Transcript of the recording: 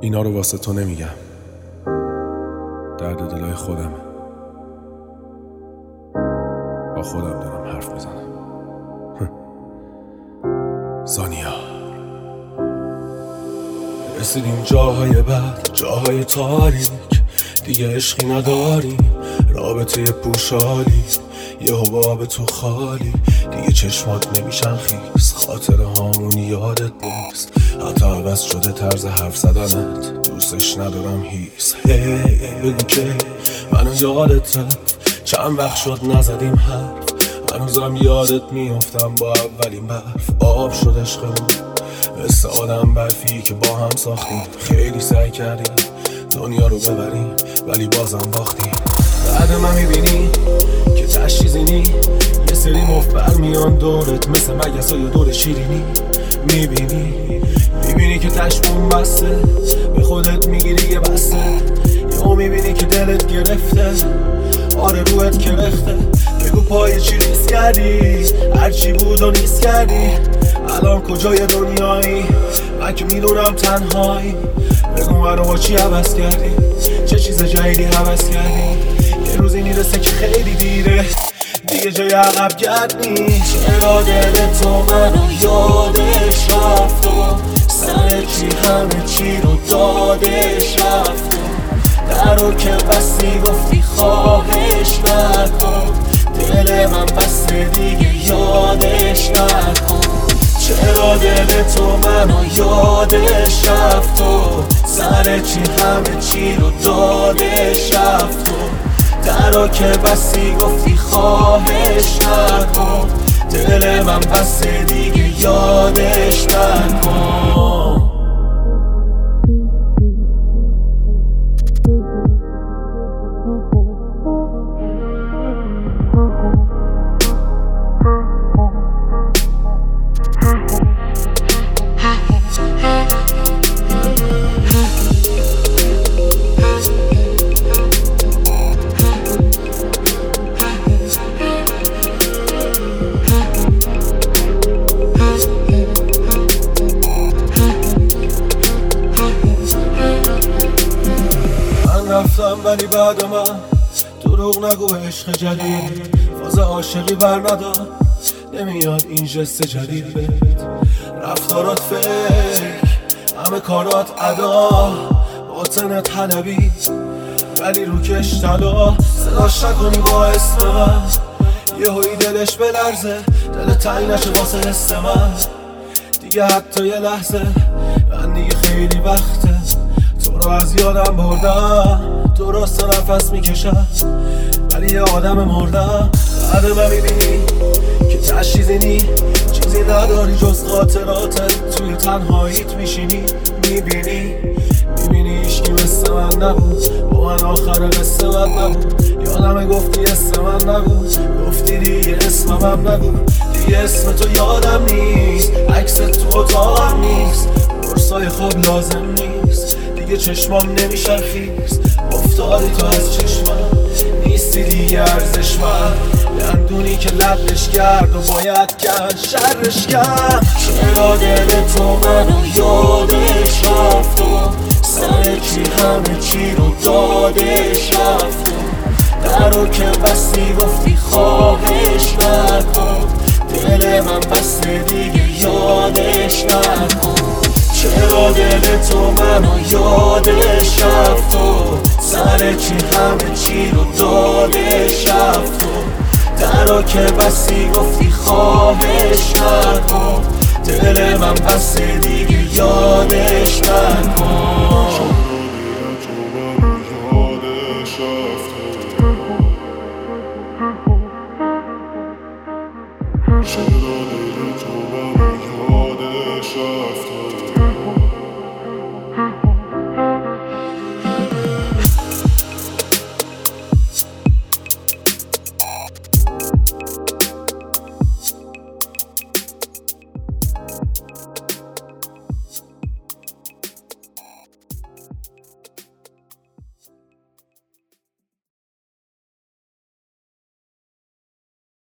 اینا رو واسه تو نمیگم. درد دلای خودم. با خودم دارم حرف می‌زنم. زانیا. رسیدیم جاهای بعد جاهای تاریک. دیگه عشقی نداریم. رابطه پوشالی یه حباب تو خالی. دیگه چشمات نمیشن خیز خاطر هامون یادت نیست. حتی عوض شده طرز حرف زدنت. دوستش ندارم هیس. هی بگو که منو یادت رفت. چند وقت شد نزدیم حرف. هنوزم یادت میافتم با اولین برف. آب شد عشقمون مثل آدم برفی که با هم ساختیم. خیلی سعی کردیم دنیا رو ببریم ولی بازم باختیم. بعد من می‌بینی که تشیزینی یه سری مفت میان دورت مثل مگس های دور شیرینی. می‌بینی؟ می‌بینی که تشمون بسته به خودت می‌گیری یه بسته. یا می‌بینی که دلت گرفته؟ آره روحت کرخته بگو پای چی ریس کردی؟ هرچی بود و نیست کردی. الان کجای دنیایی؟ من که می‌دونم تنهایی. بگو منو با چی عوض کردی؟ چه چیز جدیدی حوض کردی؟ دیگه جای عقب گرد نیست. چرا دل تو منو یادش رفت و سر چی همه چی رو دادش رفت درو که بستی گفتی خواهش نکن. دل من بسته دیگه یادش نکن. چرا دل تو منو یادش رفت و سر چی همه چی رو دادش رفت و درو که بستی گفتی خواهش نکن. دل من بسته دیگه یادش ولی بعد من دروغ نگو عشق جدید. فاز عاشقی بر ندار نمیاد این جست جدید بهت رفتارات فکر. همه کارات ادا. باطن طلبی. ولی روکش طلا. صداش نکنی با اسم من. یه دلش بلرزه. دل تنگ نشه واسه حس من. دیگه حتی یه لحظه. من دیگه خیلی وقته. تو رو از یادم بردم. درست نفس می‌کشم ولی یه آدم مردم بعد من می‌بینی که تشیزینی چیزی نداری جز خاطراتت. توی تنهاییت میشینی می‌بینی. می‌بینی ایشکی مثل من نبود. با من آخر قصه من نبود. یادم گفتی اسم من نبود. گفتی دیگه اسمم نگو دیگه اسم تو یادم نیست. عکس تو اتاقم نیست. برسای خواب لازم نیست. دیگه چشمام نمیشن خیز افتادی تو از چشمم. نیستی دیگه ارزش من. دندونی که لبش کرد و باید کرد شرش کرد. چرا دل تو منو یادش رفت و سر چی همه چی رو دادش رفت و درو که بستی گفتی خواهش نکن. دل من بسته دیگه یادش نکن. چرا دل تو منو یادش رفت و سر چی همه چی رو دادش رفت و درو که بستی گفتی خواهش نکن. دل من بسته دیگه یادش نکن.